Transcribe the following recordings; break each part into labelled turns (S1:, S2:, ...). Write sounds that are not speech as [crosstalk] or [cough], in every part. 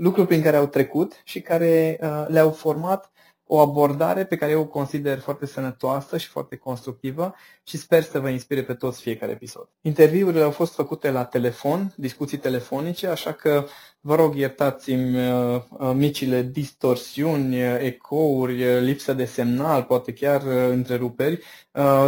S1: lucruri prin care au trecut și care uh, le-au format o abordare pe care eu o consider foarte sănătoasă și foarte constructivă și sper să vă inspire pe toți fiecare episod. Interviurile au fost făcute la telefon, discuții telefonice, așa că vă rog iertați-mi uh, uh, micile distorsiuni, uh, ecouri, lipsă de semnal, poate chiar întreruperi.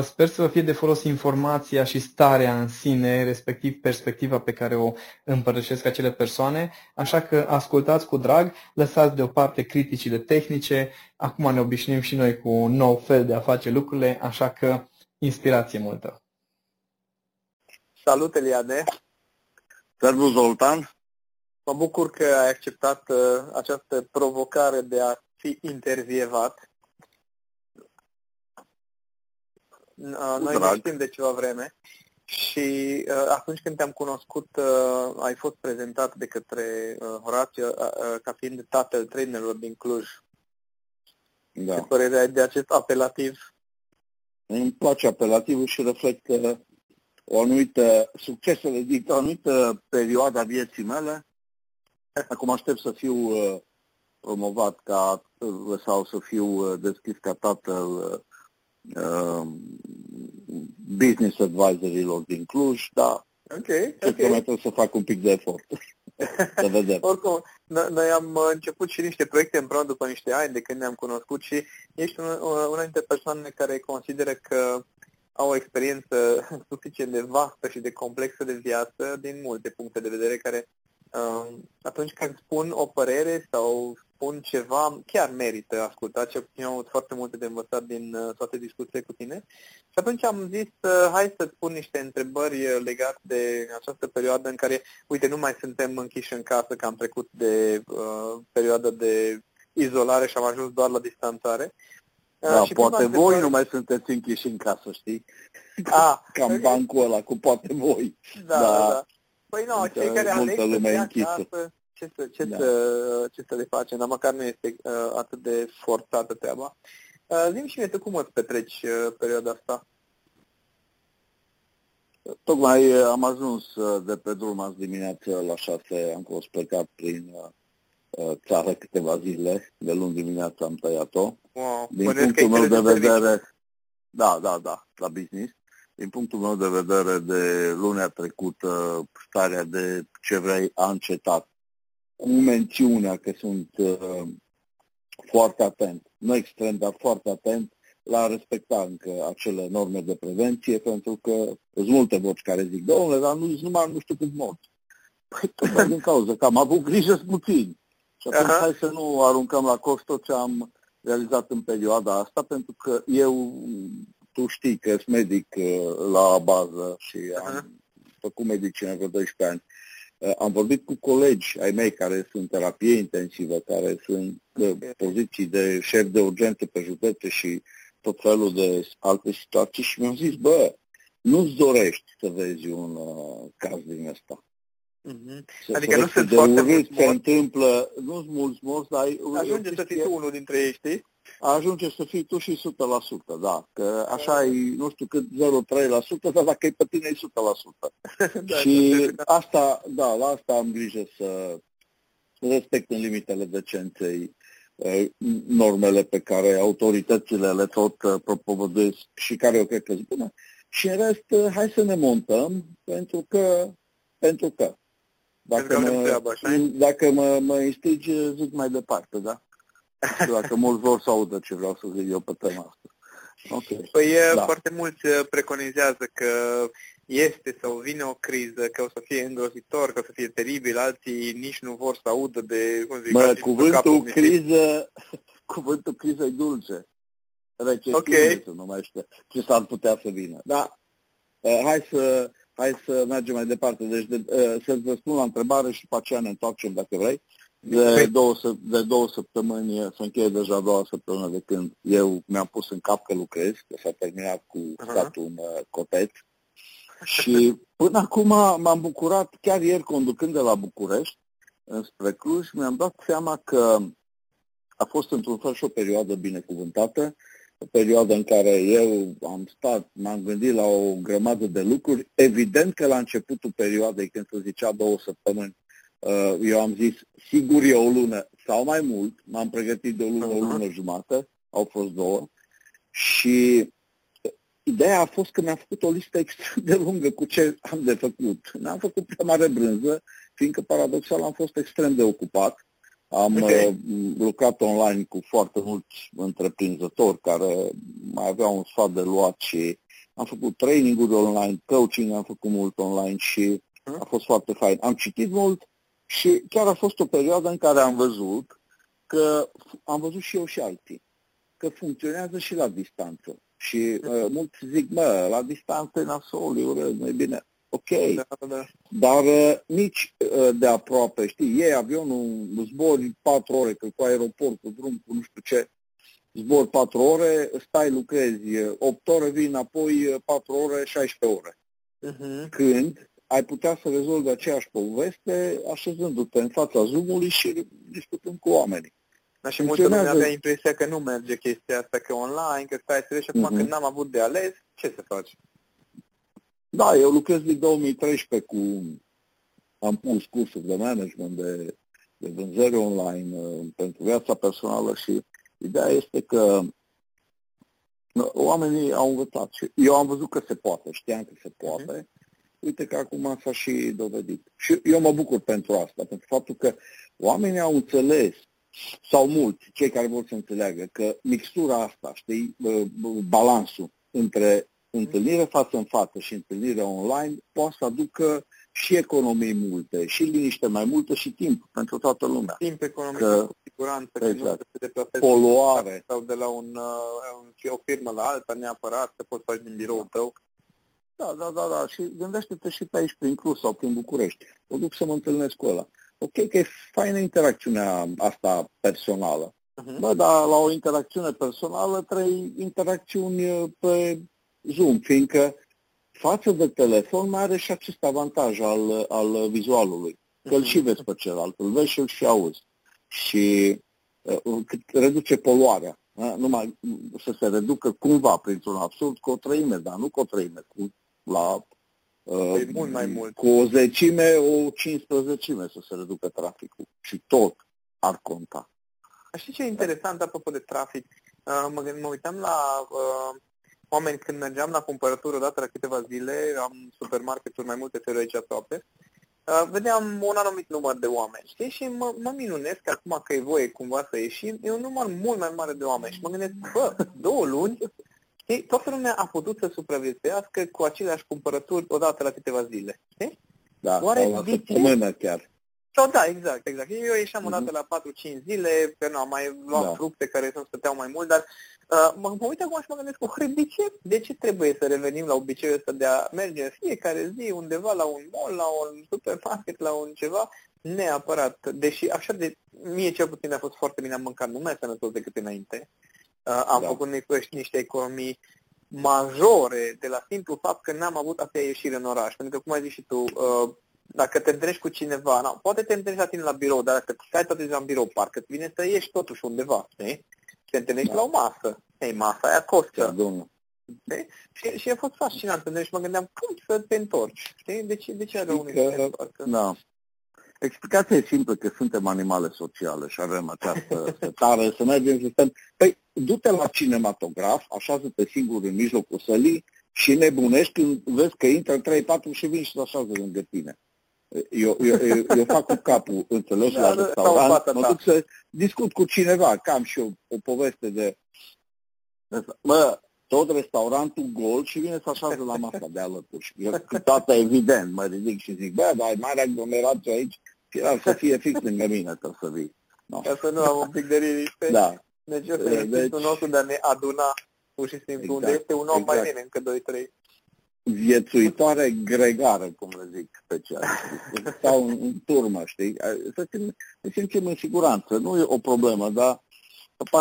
S1: Sper să vă fie de folos informația și starea în sine, respectiv perspectiva pe care o împărtășesc acele persoane, așa că ascultați cu drag, lăsați deoparte criticile tehnice, acum ne obișnuim și noi cu un nou fel de a face lucrurile, așa că inspirație multă!
S2: Salut, Eliade!
S3: Servus, Zoltan!
S2: Mă bucur că ai acceptat uh, această provocare de a fi intervievat. Uh, noi ne știm de ceva vreme și uh, atunci când te-am cunoscut, uh, ai fost prezentat de către uh, Horatiu uh, uh, ca fiind tatăl trainerilor din Cluj. Da. Ce părere ai de acest apelativ?
S3: Îmi place apelativul și reflectă o anumită, succesele dintr-o anumită perioadă a vieții mele. Acum aștept să fiu uh, promovat ca uh, sau să fiu uh, deschis ca tatăl uh, business advisorilor din Cluj, dar
S2: okay,
S3: okay. să fac un pic de efort. [laughs] să vedem.
S2: Oricum, noi am început și niște proiecte împreună după niște ani de când ne-am cunoscut și ești una dintre persoanele care consideră că au o experiență [laughs] suficient de vastă și de complexă de viață din multe puncte de vedere care uh, atunci când spun o părere sau spun ceva, chiar merită ascultat, ce eu am avut foarte multe de învățat din uh, toate discuțiile cu tine. Și atunci am zis, uh, hai să-ți pun niște întrebări uh, legate de această perioadă în care, uite, nu mai suntem închiși în casă, că am trecut de uh, perioada de izolare și am ajuns doar la distanțare.
S3: Da, uh, și poate voi nu mai sunteți închiși în casă, știi? A, Cam bancul ăla cu poate voi.
S2: Da, da. da. Păi nu, cei care aleg să stea acasă, ce să, ce, da. să, ce să le facem, dar măcar nu este uh, atât de forțată treaba. Uh, Zim și mie, tu cum îți petreci uh, perioada asta?
S3: Tocmai uh, am ajuns uh, de pe drum azi dimineață la șase, am fost plecat prin uh, țară câteva zile, de luni dimineața am tăiat-o.
S2: Wow.
S3: Din punctul meu de vedere, da, da, da, la business. Din punctul meu de vedere, de lunea trecută, starea de ce vrei a încetat. Cu mențiunea că sunt uh, foarte atent, nu extrem, dar foarte atent la a respecta încă acele norme de prevenție, pentru că sunt multe voci care zic, domnule, dar nu, numai nu știu cât morți. Păi, tocmai din cauza că am avut grijă să puțin. Și atunci Aha. hai să nu aruncăm la cost tot ce am realizat în perioada asta, pentru că eu, tu știi că sunt medic uh, la bază și am făcut medicină vreo 12 ani. Uh, am vorbit cu colegi ai mei care sunt terapie intensivă, care sunt uh, poziții de șef de urgență pe județe și tot felul de alte situații și mi-au zis, bă, nu-ți dorești să vezi un uh, caz din ăsta.
S2: Mm-hmm. Adică nu sunt foarte mulți
S3: se întâmplă, nu sunt mulți morți, dar...
S2: Ajunge să fii tu unul dintre ei, știi?
S3: Ajunge să fii tu și 100%, da. Că așa e, nu știu cât, 0,3%, dar dacă e pe tine e 100%. [laughs] [laughs] da, și asta, da, la asta am grijă să respect în limitele decenței normele pe care autoritățile le tot propovăduiesc și care eu cred că sunt bune. Și în rest, hai să ne montăm, pentru că, pentru că Dacă mă, treabă, așa? dacă mă, mă instigi, zic mai departe, da? Dacă [laughs] mulți vor să audă ce vreau să zic eu pe tema asta.
S2: Okay. Păi da. foarte mulți preconizează că este sau vine o criză, că o să fie îngrozitor, că o să fie teribil, alții nici nu vor să audă de, cum zic,
S3: Bă, [laughs] cuvântul criză, cuvântul criză e dulce. Recesiune, okay. nu mai știu ce s-ar putea să vină. Da, uh, hai să, hai să mergem mai departe. Deci de, uh, să vă la întrebare și după aceea ne întoarcem dacă vrei. De două, de două săptămâni, se încheie deja a doua săptămână de când eu mi-am pus în cap că lucrez, că s-a terminat cu statul în uh, cotet. [laughs] Și până acum m-am bucurat, chiar ieri conducând de la București, spre Cluj, mi-am dat seama că a fost într-un fel și o perioadă binecuvântată, o perioadă în care eu am stat, m-am gândit la o grămadă de lucruri. Evident că la începutul perioadei, când se zicea două săptămâni, uh, eu am zis, sigur e o lună sau mai mult, m-am pregătit de o lună, o lună jumătate, au fost două, și ideea a fost că mi-am făcut o listă extrem de lungă cu ce am de făcut. N-am făcut prea mare brânză, fiindcă paradoxal am fost extrem de ocupat. Am okay. uh, lucrat online cu foarte mulți întreprinzători care mai aveau un sfat de luat și am făcut training-uri online, coaching am făcut mult online și uh-huh. a fost foarte fain. Am citit mult și chiar a fost o perioadă în care am văzut că am văzut și eu și alții, că funcționează și la distanță. Și uh, mulți zic, mă, la distanță nasol, e urât, nu e bine. Ok, da, da. dar uh, nici uh, de aproape, știi, iei avionul, zbori patru ore, că cu aeroport, cu drum, cu nu știu ce, zbor patru ore, stai, lucrezi 8 ore, vii înapoi 4 ore, 16 ore. Uh-huh. Când ai putea să rezolvi aceeași poveste așezându-te în fața Zoom-ului și discutând cu oamenii.
S2: Da, și multă lume avea impresia că nu merge chestia asta, că online, că stai să și acum uh-huh. când n-am avut de ales, ce să faci?
S3: Da, eu lucrez din 2013 cu... Am pus cursuri de management, de, de vânzări online uh, pentru viața personală și ideea este că oamenii au învățat și eu am văzut că se poate, știam că se poate. Uh-huh. Uite că acum s-a și dovedit. Și eu mă bucur pentru asta, pentru faptul că oamenii au înțeles sau mulți, cei care vor să înțeleagă că mixtura asta, știi, balansul între întâlnire față în față și întâlnire online poate să aducă și economii multe, și liniște mai multă și timp pentru toată lumea.
S2: Timp economic, că, cu siguranță,
S3: exact. că nu se Poluare.
S2: Sau de la un, uh, o firmă la alta neapărat, să poți face din biroul tău.
S3: Da, da, da, da. Și gândește-te și pe aici, prin Cluj sau prin București. O duc să mă întâlnesc cu ăla. Ok, că e faină interacțiunea asta personală. Uh-huh. Bă, dar la o interacțiune personală trei interacțiuni uh, pe Zoom, fiindcă față de telefon mai are și acest avantaj al, al vizualului. Că îl și mhm. vezi pe celălalt, îl vezi și îl și auzi. Și uh, reduce poluarea. Uh, numai să se reducă cumva printr-un absurd cu o treime, dar nu cu o treime, cu la
S2: uh, mult mai mult.
S3: cu o zecime, o 15 să se reducă traficul. Și tot ar conta.
S2: Știi ce e interesant apropo de trafic? Uh, mă, mă uitam la uh, oameni când mergeam la cumpărături odată la câteva zile, am supermarketuri mai multe feluri aici aproape, uh, vedeam un anumit număr de oameni, știi? Și mă, mă minunesc acum că e voie cumva să ieșim, e un număr mult mai mare de oameni și mă gândesc, bă, două luni, știi? Toată lumea a putut să supraviețuiască cu aceleași cumpărături odată la câteva zile, știi?
S3: Da, Oare sau la săptămână chiar.
S2: Sau da, exact, exact. Eu ieșeam uh-huh. odată la 4-5 zile, că nu am mai luat da. fructe care să stăteau mai mult, dar uh, mă, mă uit acum și mă gândesc, oh, de ce, de ce trebuie să revenim la obiceiul ăsta de a merge în fiecare zi undeva la un mall, la un supermarket, la un ceva, neapărat. Deși așa de, mie cel puțin a fost foarte bine, am mâncat numai sănătos decât înainte. Uh, am da. făcut niște, niște economii majore de la simplu fapt că n-am avut atâtea ieșiri în oraș. Pentru că, cum ai zis și tu, uh, dacă te întâlnești cu cineva, na, poate te întâlnești la tine la birou, dar dacă stai tot ziua în birou, parcă îți vine să ieși totuși undeva, știi? Te întâlnești da. la o masă. Ei, masa aia costă.
S3: Da,
S2: Și, și a fost fascinant. Și mă gândeam, cum să te întorci? Știi? De ce, de ce are unii că,
S3: Da. Explicația e simplă că suntem animale sociale și avem această [laughs] setare să mergem să stăm. Păi, du-te la cinematograf, așează-te singur în mijlocul sălii și nebunești când vezi că intră 3-4 și vin și se așează lângă tine. Eu, eu, eu, eu fac cu capul, înțelegi, da, la restaurant, mă duc să discut cu cineva, că am și eu o poveste de... Mă, tot restaurantul gol și vine să așează la masa de alături. Eu cu toată evident mă ridic și zic, bă, dar ai mare aglomerație aici, și ar să fie fix lângă mine, trebuie să vii.
S2: No. Ca să nu am un pic de liniște.
S3: Da.
S2: Deci eu să deci... nostru de a ne aduna pur și simplu, exact. unde este un om exact. mai bine încă 2-3
S3: viețuitoare gregară, cum le zic specialiștii, sau în, în turmă, știi? Să ne simțim în siguranță. Nu e o problemă, dar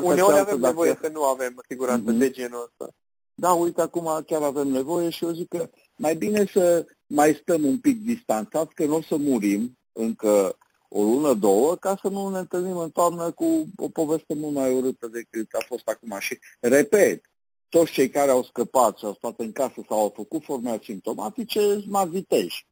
S2: Uneori avem dacă... nevoie să nu avem siguranță mm-hmm. de genul ăsta.
S3: Da, uite, acum chiar avem nevoie și eu zic că mai bine să mai stăm un pic distanțați, că nu o să murim încă o lună, două, ca să nu ne întâlnim în toamnă cu o poveste mult mai urâtă decât a fost acum. Și, repet, toți cei care au scăpat și au stat în casă sau au făcut formări simptomatice sunt viteși.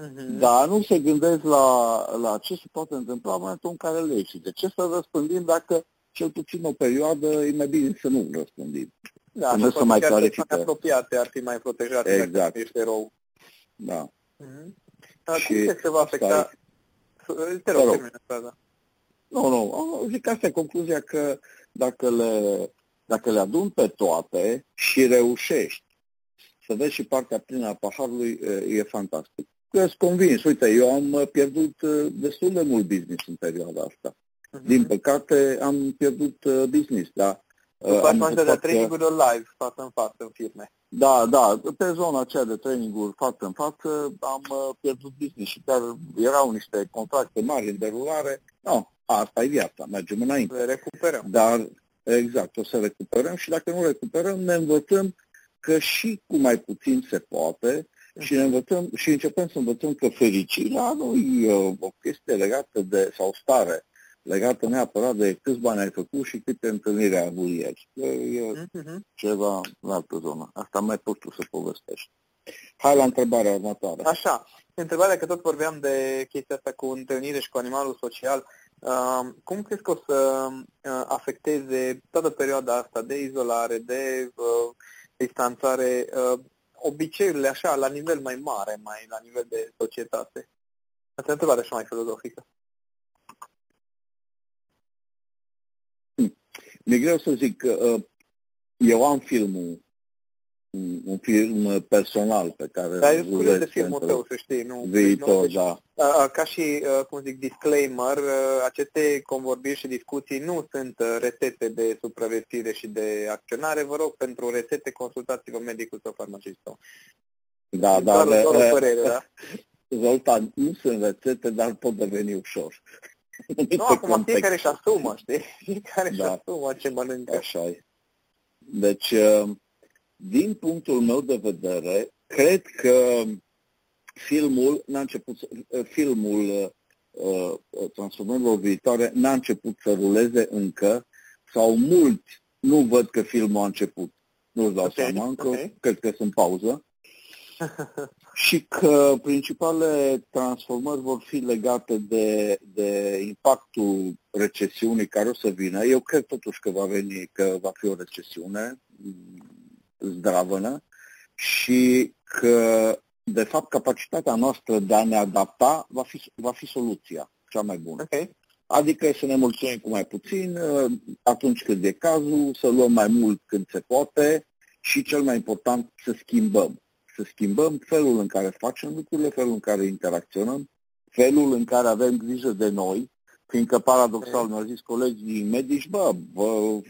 S3: Uh-huh. Dar nu se gândesc la, la ce se poate întâmpla în momentul în care le ieși. De ce să răspândim dacă cel puțin o perioadă e mai bine să nu răspândim?
S2: Da, Până să mai clarifică. apropiate ar fi mai protejate exact. dacă ești erou.
S3: Da.
S2: Uh-huh. Dar și cum se va afecta? Te rog,
S3: da. Nu, nu, zic asta e concluzia că dacă le dacă le adun pe toate și reușești să vezi și partea plină a paharului, e fantastic. Eu sunt convins, uite, eu am pierdut destul de mult business în perioada asta. Uh-huh. Din păcate am pierdut business, da.
S2: Tu faci mai de training-uri live, față în față, în firme.
S3: Da, da, pe zona aceea de training-uri față în față am pierdut business și chiar erau niște contracte mari în derulare. No, asta e viața, mergem înainte.
S2: Le recuperăm.
S3: Dar Exact, o să recuperăm și dacă nu recuperăm, ne învățăm că și cu mai puțin se poate și ne învățăm și începem să învățăm că fericirea nu e uh, o chestie legată de, sau stare, legată neapărat de câți bani ai făcut și câte întâlniri ai avut ieri. E uh-huh. ceva în altă zonă. Asta mai poți tu să povestești. Hai la întrebarea următoare.
S2: Așa, întrebarea că tot vorbeam de chestia asta cu întâlnire și cu animalul social. Cum crezi că o să uh, afecteze toată perioada asta de izolare, de uh, distanțare, uh, obiceiurile așa, la nivel mai mare, mai la nivel de societate? Asta e o întrebare așa mai filozofică.
S3: Mi-e greu să zic că eu am filmul un film personal pe care
S2: Dar e curios de filmul tău, să știi, nu?
S3: Viitor, nu, da.
S2: Ca și, cum zic, disclaimer, aceste convorbiri și discuții nu sunt rețete de supraviețuire și de acționare. Vă rog, pentru rețete, consultați-vă medicul sau farmacistul.
S3: Da, da, doar, doar o părere, da? [laughs] Zoltan, nu sunt rețete, dar pot deveni ușor.
S2: Nu, acum fiecare își asumă, știi? Fiecare își da. asumă ce mănâncă.
S3: Așa e. Deci, din punctul meu de vedere, cred că filmul n-a început, filmul uh, transformărilor viitoare n-a început să ruleze încă sau mulți nu văd că filmul a început. Nu-ți dau okay, seama încă, okay. cred că sunt pauză. [laughs] și că principalele transformări vor fi legate de, de impactul recesiunii care o să vină. Eu cred totuși că va veni, că va fi o recesiune zdravănă și că, de fapt, capacitatea noastră de a ne adapta va fi, va fi soluția cea mai bună.
S2: Okay.
S3: Adică să ne mulțumim cu mai puțin atunci când e cazul, să luăm mai mult când se poate și, cel mai important, să schimbăm. Să schimbăm felul în care facem lucrurile, felul în care interacționăm, felul în care avem grijă de noi, fiindcă paradoxal mi-au zis colegii medici, bă, bă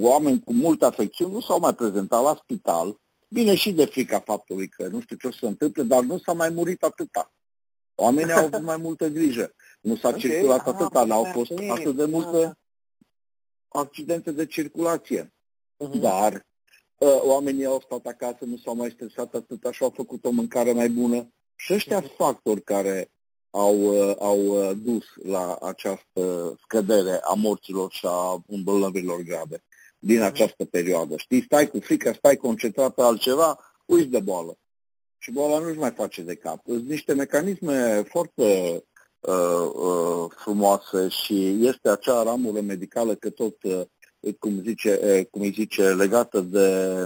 S3: oameni cu multă afecțiune nu s-au mai prezentat la spital, bine și de frica faptului că nu știu ce o să se întâmple, dar nu s-a mai murit atâta. Oamenii au avut mai multă grijă. Nu s-a okay. circulat atâta, n-au fost atât de multe accidente de circulație. Uh-huh. Dar uh, oamenii au stat acasă, nu s-au mai stresat atâta și au făcut o mâncare mai bună. Și ăștia uh-huh. factori care au, au dus la această scădere a morților și a îmbolnăvirilor grave din această perioadă. Știi, stai cu frică, stai concentrat pe altceva, uiți de boală. Și boala nu-și mai face de cap. Sunt niște mecanisme foarte uh, uh, frumoase și este acea ramură medicală că tot, uh, cum, zice, uh, cum îi zice, legată de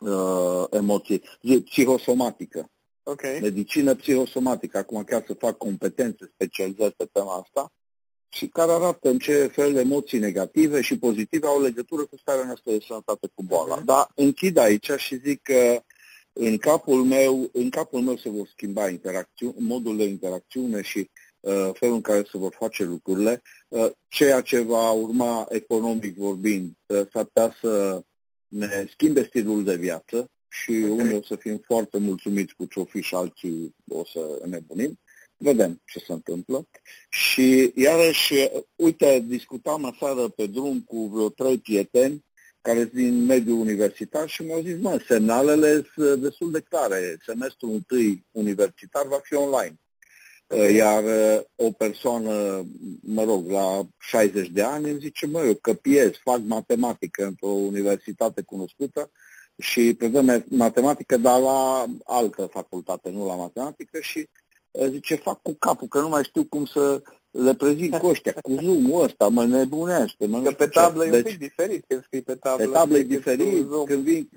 S3: uh, emoții, psihosomatică.
S2: Okay.
S3: Medicină psihosomatică, acum chiar să fac competențe specializate pe tema asta și care arată în ce fel emoții negative și pozitive au legătură cu starea noastră de sănătate cu boala. Uh-huh. Dar închid aici și zic că în capul meu, în capul meu se vor schimba interacțiuni, modul de interacțiune și uh, felul în care se vor face lucrurile. Uh, ceea ce va urma economic vorbind uh, s-ar putea să ne schimbe stilul de viață și unii o să fim foarte mulțumiți cu ce-o fi și alții o să nebunim. Vedem ce se întâmplă. Și iarăși, uite, discutam aseară pe drum cu vreo trei prieteni care sunt din mediul universitar și mi-au zis, mă, semnalele sunt destul de clare. Semestrul întâi universitar va fi online. Iar o persoană, mă rog, la 60 de ani îmi zice, mă, eu căpiez, fac matematică într-o universitate cunoscută și predăm matematică, dar la altă facultate, nu la matematică și zice, fac cu capul, că nu mai știu cum să le prezint cu ăștia, cu zoom ăsta, mă nebunește. Mă
S2: că pe tablă deci, e un pic diferit când scrii pe tablă.
S3: Pe tablă e diferit, când vin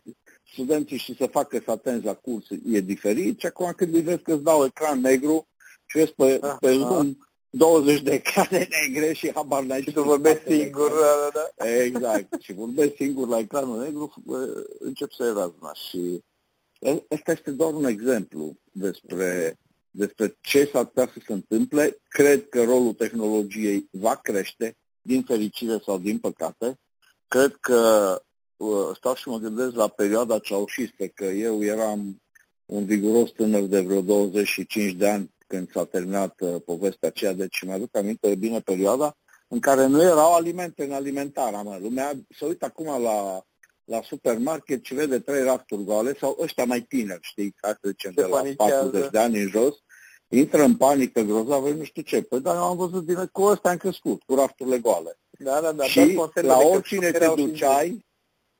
S3: studenții și să facă să atenzi la curs e diferit și acum când îi vezi că îți dau ecran negru și vezi pe, ah, pe Zoom 20 de ecrane negre și habar n-ai
S2: Și tu vorbești singur, da, da,
S3: da. Exact. și vorbești singur la ecranul negru, încep să razna. Și ăsta este doar un exemplu despre despre ce s-ar putea să se întâmple. Cred că rolul tehnologiei va crește, din fericire sau din păcate. Cred că uh, stau și mă gândesc la perioada ceaușistă, că eu eram un viguros tânăr de vreo 25 de ani când s-a terminat uh, povestea aceea, deci mi-aduc aminte bine perioada în care nu erau alimente în alimentarea mea. Lumea se uită acum la la supermarket și vede trei rafturi goale sau ăștia mai tineri, știi, hai să zicem, de la 40 de ani în jos, intră în panică grozavă, nu știu ce. Păi dar am văzut din cu ăsta am crescut, cu rafturile goale.
S2: Da, da, da.
S3: Și la oricine te duceai,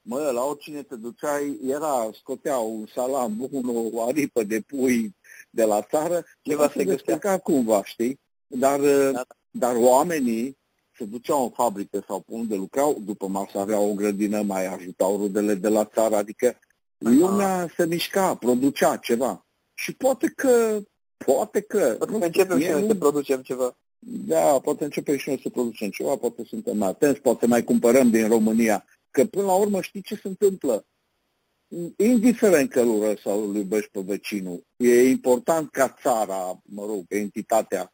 S3: mă, la oricine te duceai, era, scotea un salam bun, o aripă de pui de la țară, ceva se găsea cumva, știi? Dar, da, da. dar oamenii se duceau în fabrică sau pe unde lucrau, după masă aveau o grădină, mai ajutau rudele de la țară, adică lumea se mișca, producea ceva. Și poate că Poate că...
S2: Poate începem și noi nu... să producem ceva.
S3: Da, poate începem și noi să producem ceva, poate suntem mai atenți, poate mai cumpărăm din România. Că până la urmă știi ce se întâmplă. Indiferent că îl urăști sau îl iubești pe vecinul, e important ca țara, mă rog, entitatea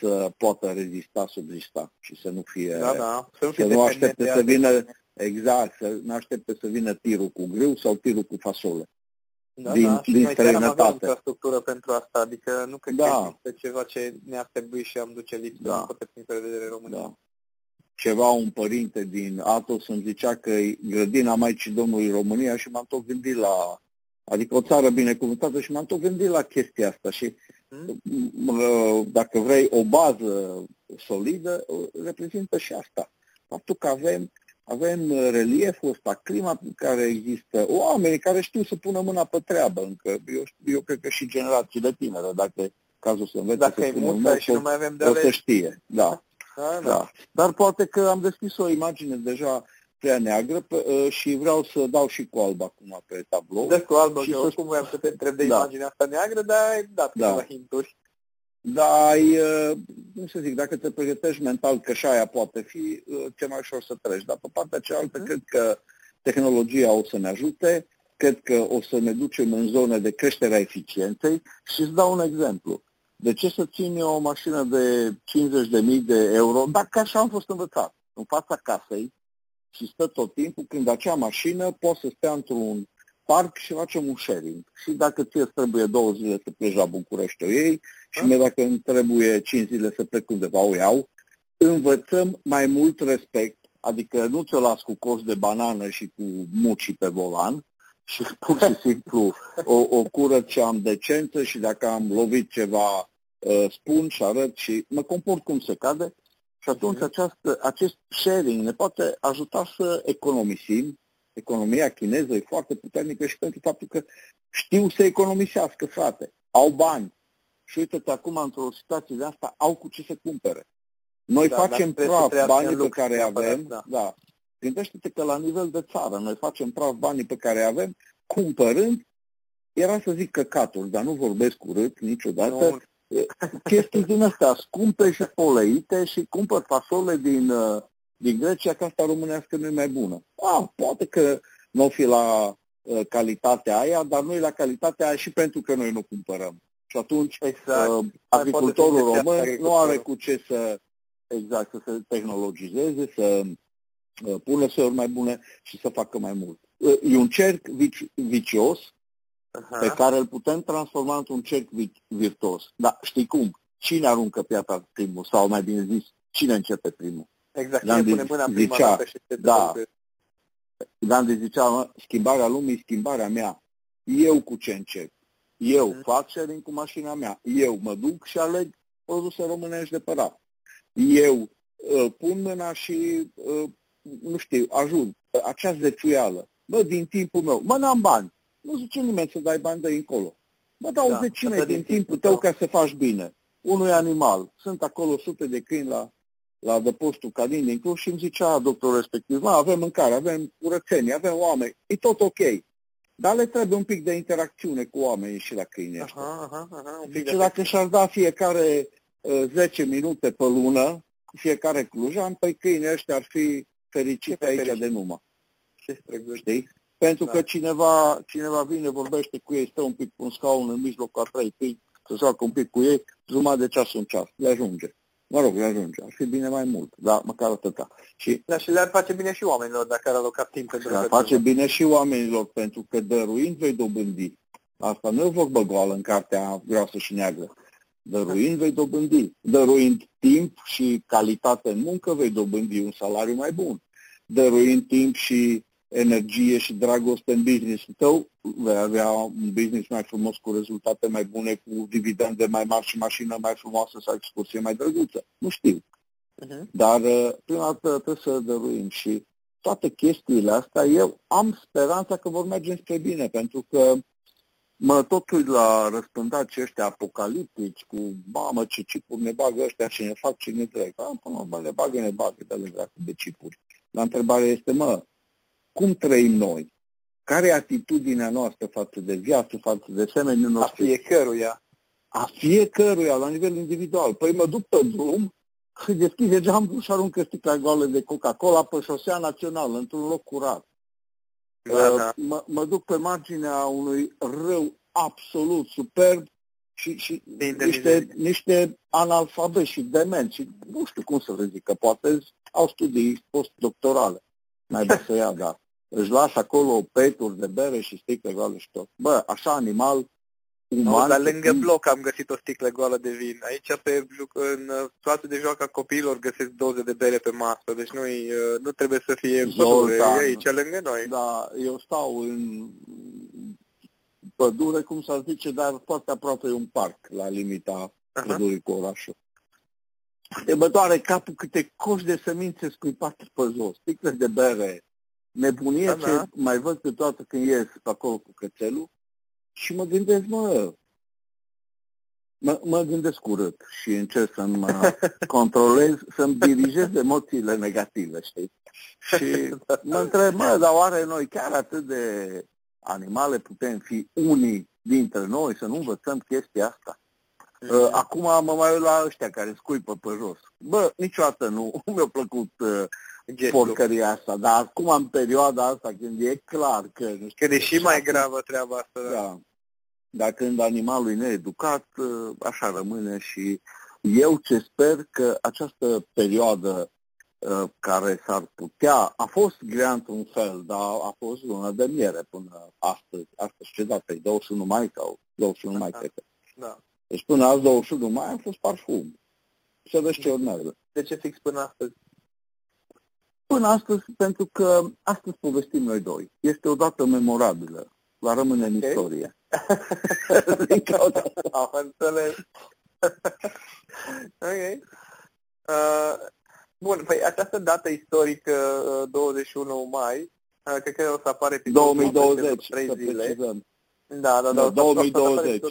S3: să poată rezista, subzista și să nu fie...
S2: Da, da. Să nu,
S3: să nu aștepte să vină... Exact, să nu aștepte să vină tirul cu grâu sau tirul cu fasole.
S2: Da, din, da, și din noi străinătate. avem infrastructură pentru asta, adică nu cred da. că este ceva ce ne-ar trebui și am duce lipsă da. în toate punctele de vedere România. Da.
S3: Ceva, un părinte din Atos îmi zicea că e grădina Maicii Domnului România și m-am tot gândit la, adică o țară binecuvântată și m-am tot gândit la chestia asta și hmm? dacă vrei o bază solidă, reprezintă și asta. Faptul că avem avem uh, relieful ăsta, clima care există, oamenii care știu să pună mâna pe treabă încă. Eu, eu cred că și generațiile tinere, dacă cazul să învețe
S2: dacă să e mult și nu mai avem de o
S3: să știe. Da. Da, da. da. Dar poate că am deschis o imagine deja prea neagră pe, uh, și vreau să dau și cu alb acum pe tablou.
S2: Da, cu alb, și oricum voiam să te întreb de da. imaginea asta neagră, dar ai dat da. câteva hinturi.
S3: Dar ai, cum să zic, dacă te pregătești mental că și aia poate fi, ce mai ușor să treci. Dar pe partea cealaltă, mm. cred că tehnologia o să ne ajute, cred că o să ne ducem în zone de creștere a eficienței și îți dau un exemplu. De ce să țin eu o mașină de 50.000 de euro, dacă așa am fost învățat, în fața casei și stă tot timpul, când acea mașină poate să stea într-un parc și facem un sharing. Și dacă ți trebuie două zile să pleci la București, o iei, și mie dacă îmi trebuie cinci zile să plec undeva, o iau, învățăm mai mult respect, adică nu ți-o las cu coș de banană și cu mucii pe volan, și [laughs] pur și simplu o, o cură ce am decență și dacă am lovit ceva, uh, spun și arăt și mă comport cum se cade. Și atunci mhm. această, acest sharing ne poate ajuta să economisim, economia chineză e foarte puternică și pentru faptul că știu să economisească, frate. Au bani. Și uite-te acum, într-o situație de asta, au cu ce să cumpere. Noi da, facem praf banii pe care avem. Da. da. Gândește-te că la nivel de țară noi facem praf banii pe care avem, cumpărând era să zic căcaturi, dar nu vorbesc urât niciodată, nu. Chestii din astea scumpe și poleite și cumpăr fasole din, uh, din Grecia, că asta românească nu e mai bună. Ah, poate că nu o fi la uh, calitatea aia, dar nu e la calitatea aia și pentru că noi nu cumpărăm. Și atunci exact. uh, agricultorul român nu are cu ce să, exact, să se tehnologizeze, să uh, pună săuri mai bune și să facă mai mult. Uh, e un cerc vici, vicios Aha. pe care îl putem transforma într-un cerc virtuos. Dar știi cum? Cine aruncă piatra primul? Sau mai bine zis, cine începe primul?
S2: Exact, cine pune mâna prima zicea, dată și se
S3: da, Gandhi zicea, mă, schimbarea lumii, schimbarea mea. Eu cu ce încep? Eu mm. fac sharing cu mașina mea. Eu mă duc și aleg produse românești de părat. Eu uh, pun mâna și, uh, nu știu, ajut. Acea zeciuială. Bă, din timpul meu. Mă, n-am bani. Nu zice nimeni să dai bani de încolo. Bă, dau da, zecime din timpul tău ca să faci bine. Unui animal. Sunt acolo sute de câini la, la dăpostul canin din Cluj și îmi zicea doctorul respectiv, mă, avem mâncare, avem curățenie, avem oameni, e tot ok. Dar le trebuie un pic de interacțiune cu oamenii și la câini Aha, aha, aha, un pic Zice, dacă și-ar da fiecare uh, 10 minute pe lună, fiecare clujan, păi câinii ăștia ar fi fericiți aici fericit. de numai. Ce Știi? Pentru da. că cineva, cineva vine, vorbește cu ei, stă un pic pe un scaun în mijlocul a trei câini, să joacă un pic cu ei, jumătate de ceas în ceas, le ajunge. Mă rog, le ajunge. Ar fi bine mai mult, dar măcar atâta.
S2: Și, da, și le-ar face bine și oamenilor dacă ar aloca timp pentru
S3: Le-ar face bine și oamenilor, pentru că dăruind vei dobândi. Asta nu e vorbă goală în cartea groasă și neagră. Dăruind vei dobândi. Dăruind timp și calitate în muncă vei dobândi un salariu mai bun. Dăruind timp și energie și dragoste în business-ul tău, vei avea un business mai frumos cu rezultate mai bune, cu dividende mai mari și mașină mai frumoasă sau excursie mai drăguță. Nu știu. Uh-huh. Dar uh, prima dată trebuie să dăruim și toate chestiile astea, eu am speranța că vor merge spre bine, pentru că mă tot uit la răspândaci ăștia apocaliptici cu, mamă, ce cipuri ne bagă ăștia și ne fac ce ne trec. Da, până mă, ne bagă, ne bagă de le de cipuri. La întrebare este, mă, cum trăim noi? Care e atitudinea noastră față de viață, față de semenii noștri?
S2: A fiecăruia.
S3: A fiecăruia, la nivel individual. Păi mă duc pe drum, deschide geamul și aruncă sticla goală de Coca-Cola pe șosea națională, într-un loc curat. Da, uh, da. Mă, mă duc pe marginea unui râu absolut superb și, și niște, niște analfabeți și demenți. Și nu știu cum să le zic, că poate au studii postdoctorale. Mai bine să ia, da își lasă acolo peturi de bere și sticle goale și tot. Bă, așa animal
S2: uman... No, dar lângă fi... bloc am găsit o sticlă goală de vin. Aici, pe, în spațiul de joacă a copiilor, găsesc doze de bere pe masă, deci nu, nu trebuie să fie pădure, e aici, lângă noi.
S3: Da, eu stau în pădure, cum să zice, dar foarte aproape un parc, la limita uh-huh. pădurii cu orașul. Te bătoare capul câte coși de semințe scuipate pe jos, sticle de bere, nebunie da, ce da. mai văd câteodată când ies pe acolo cu cățelul și mă gândesc, mă, mă, mă gândesc urât și încerc să mă [laughs] controlez, să-mi dirigez emoțiile negative, știi? Și mă întreb, mă, dar oare noi chiar atât de animale putem fi unii dintre noi, să nu învățăm chestia asta? Uh, acum mă mai uit la ăștia care scuipă pe jos. Bă, niciodată nu [laughs] mi-a plăcut uh, porcăria asta. Dar acum, în perioada asta, când e clar că... Nu
S2: știu, când e și mai gravă treaba asta. Da.
S3: da. Dar când animalul e needucat, așa rămâne și eu ce sper că această perioadă uh, care s-ar putea, a fost grea într-un fel, dar a fost luna de miere până astăzi. Astăzi ce dată e? 21 mai sau 21 mai, cred că. Da. Deci până azi 21 mai a fost parfum. Să vezi ce urmează.
S2: De ce fix până astăzi?
S3: Până astăzi, pentru că astăzi povestim noi doi. Este o dată memorabilă. Va rămâne în okay. istorie. [laughs]
S2: Am înțeles. ok. Uh, bun, păi această dată istorică, 21 uh, mai, uh, cred că o să apare pe
S3: 2020,
S2: 3 zile. Da, da, da.
S3: 2020.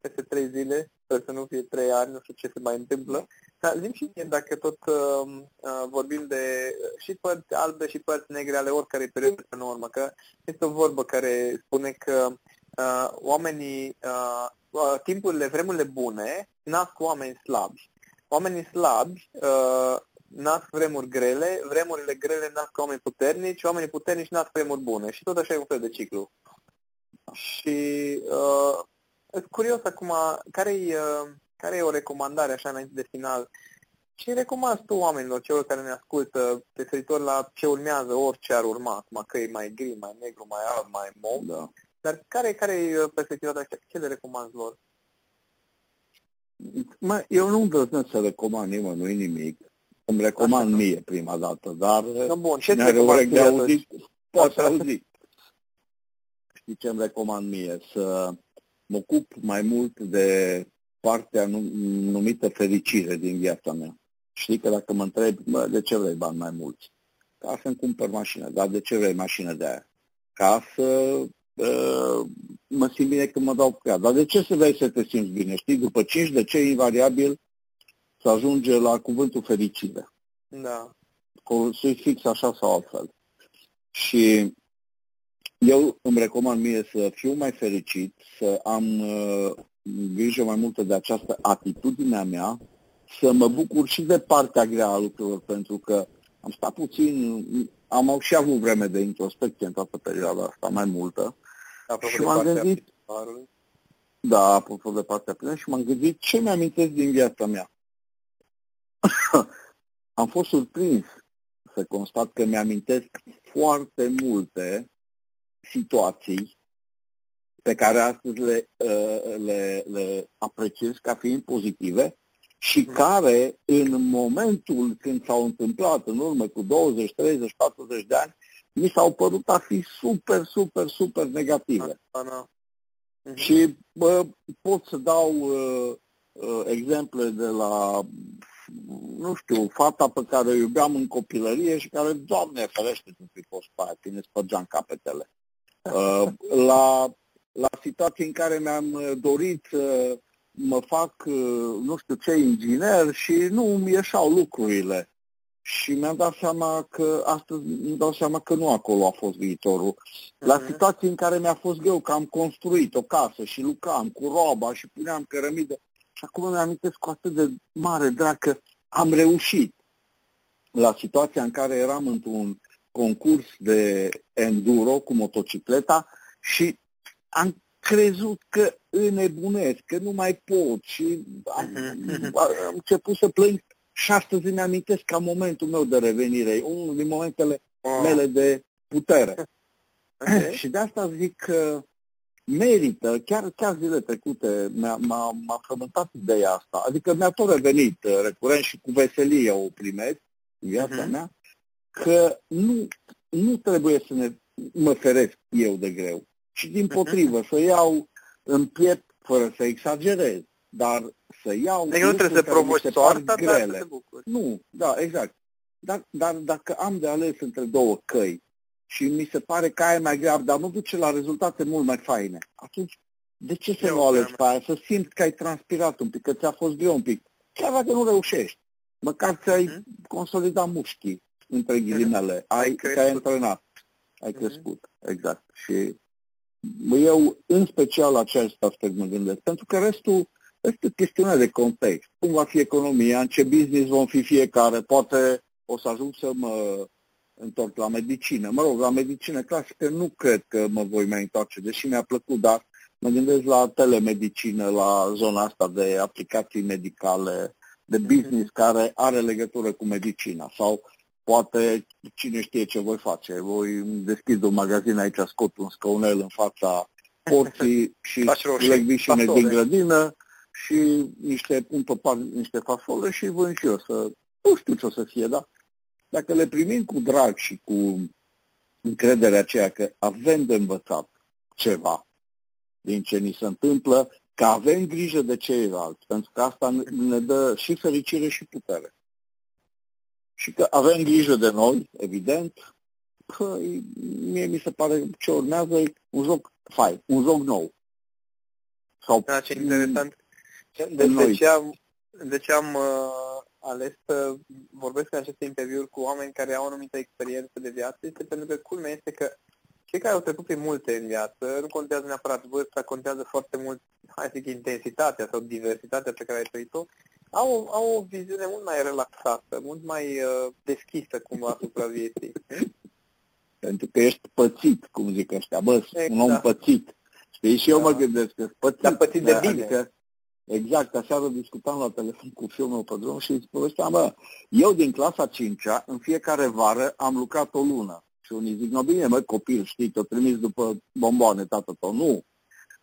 S2: Peste 3 zile, sper să nu fie 3 ani, nu știu ce se mai întâmplă. Dar zim și mie dacă tot uh, uh, vorbim de și părți albe și părți negre ale oricărei perioade în urmă, că este o vorbă care spune că uh, oamenii, uh, uh, timpurile, vremurile bune nasc oameni slabi. Oamenii slabi uh, nasc vremuri grele, vremurile grele nasc oameni puternici, oamenii puternici nasc vremuri bune și tot așa e un fel de ciclu. Și uh, sunt curios acum, care e, uh, care e o recomandare așa înainte de final? Ce recomanzi tu oamenilor, celor care ne ascultă, referitor la ce urmează, orice ar urma, acum că e mai gri, mai negru, mai alb, mai mov, da. dar care, care e uh, perspectiva ta? Ce le recomanzi lor?
S3: Mă, eu nu îndrăznesc să recomand nimănui nimic. Îmi recomand Așa, mie prima dată, dar
S2: no, bun. Ce are urechi de auzit,
S3: poate auzi. Știi ce îmi recomand mie? Să mă ocup mai mult de partea numită fericire din viața mea. Știi că dacă mă întreb, bă, de ce vrei bani mai mulți? Ca să-mi cumpăr mașină. Dar de ce vrei mașină de aia? Ca să uh, mă simt bine când mă dau cu ea. Dar de ce să vrei să te simți bine? Știi, după 5 de ce invariabil să ajunge la cuvântul fericire.
S2: Da.
S3: Să fix așa sau altfel. Și eu îmi recomand mie să fiu mai fericit, să am uh, grijă mai multă de această atitudine a mea, să mă bucur și de partea grea a lucrurilor, pentru că am stat puțin, am și avut vreme de introspecție în toată perioada asta, mai multă.
S2: Apropo și m-am gândit,
S3: da, apropo de partea plină, și m-am gândit ce mi-amintesc din viața mea. [coughs] am fost surprins să constat că mi-amintesc foarte multe situații pe care astăzi le, uh, le, le apreciez ca fiind pozitive și mm. care în momentul când s-au întâmplat în urmă cu 20, 30, 40 de ani, mi s-au părut a fi super, super, super negative.
S2: Da, da.
S3: Mm-hmm. Și bă, pot să dau uh, uh, exemple de la nu știu, fata pe care o iubeam în copilărie și care, Doamne ferește să fi fost pe aia, tine spărgeam capetele. Uh, la, la situații în care mi-am uh, dorit să mă fac, uh, nu știu ce, inginer și nu îmi ieșau lucrurile. Și mi-am dat seama că, astăzi îmi dau seama că nu acolo a fost viitorul. La mhm. situații în care mi-a fost greu că am construit o casă și lucram cu roba și puneam cărămidă, și acum mi amintesc cu atât de mare drag că am reușit. La situația în care eram într-un concurs de enduro cu motocicleta și am crezut că înnebunesc, că nu mai pot și am, mhm. am început să plâng și astăzi îmi amintesc ca momentul meu de revenire, unul din momentele mele de putere. [laughs] [clears throat] Okay. și de asta zic că merită, chiar, chiar zile trecute m-a, m-a, m-a frământat ideea asta, adică mi-a tot revenit uh, recurent și cu veselie o primesc în viața uh-huh. mea, că nu, nu trebuie să ne, mă feresc eu de greu, ci din mhm. potrivă, uh-huh. să iau în piept, fără să exagerez, dar să iau...
S2: Deci nu trebuie să provoci soarta,
S3: grele. dar să Nu, da, exact. Dar, dar dacă am de ales între două căi, și mi se pare că aia e mai grav, dar nu duce la rezultate mult mai faine. Atunci, de ce să nu alegi pe aia? Să simți că ai transpirat un pic, că ți-a fost greu un pic. Chiar dacă nu reușești. Măcar ți-ai mm-hmm. consolidat mușchii, între ghilimele. Mm-hmm. Ai, ai, ai antrenat. Ai mm-hmm. crescut. Exact. Și eu, în special, la acest aspect mă gândesc. Pentru că restul este chestiune de context. Cum va fi economia, în ce business vom fi fiecare. Poate o să ajung să mă întorc la medicină. Mă rog, la medicină clasică nu cred că mă voi mai întoarce, deși mi-a plăcut, dar mă gândesc la telemedicină, la zona asta de aplicații medicale, de mhm. business care are legătură cu medicina sau poate cine știe ce voi face. Voi deschid un magazin aici, scot un scaunel în fața porții [laughs] și leg vișine din grădină și niște pun pe par, niște fasole și vând și eu să... Nu știu ce o să fie, dar dacă le primim cu drag și cu încrederea aceea că avem de învățat ceva din ce ni se întâmplă, că avem grijă de ceilalți, pentru că asta ne dă și fericire și putere. Și că avem grijă de noi, evident, păi, mie mi se pare ce urmează e un joc fain, un joc nou.
S2: Sau da, ce interesant. De, de, ce am, de ce am uh ales să vorbesc în aceste interviuri cu oameni care au o anumită experiență de viață este pentru că culmea este că cei care au trecut prin multe în viață, nu contează neapărat vârsta, contează foarte mult, hai să zic, intensitatea sau diversitatea pe care ai trăit-o, au, au o viziune mult mai relaxată, mult mai uh, deschisă cumva asupra vieții.
S3: Pentru că ești pățit, cum zic ăștia, bă, exact. un om pățit. Știi, și eu da. mă gândesc că pățit.
S2: Dar pățit de bine. Adică,
S3: exact, aseară discutam la telefon cu fiul meu pe drum și îi povesteam, bă, eu din clasa 5 în fiecare vară am lucrat o lună. Și unii zic, no bine, mă, copil, știi, te-o trimis după bomboane, tată tău. Nu.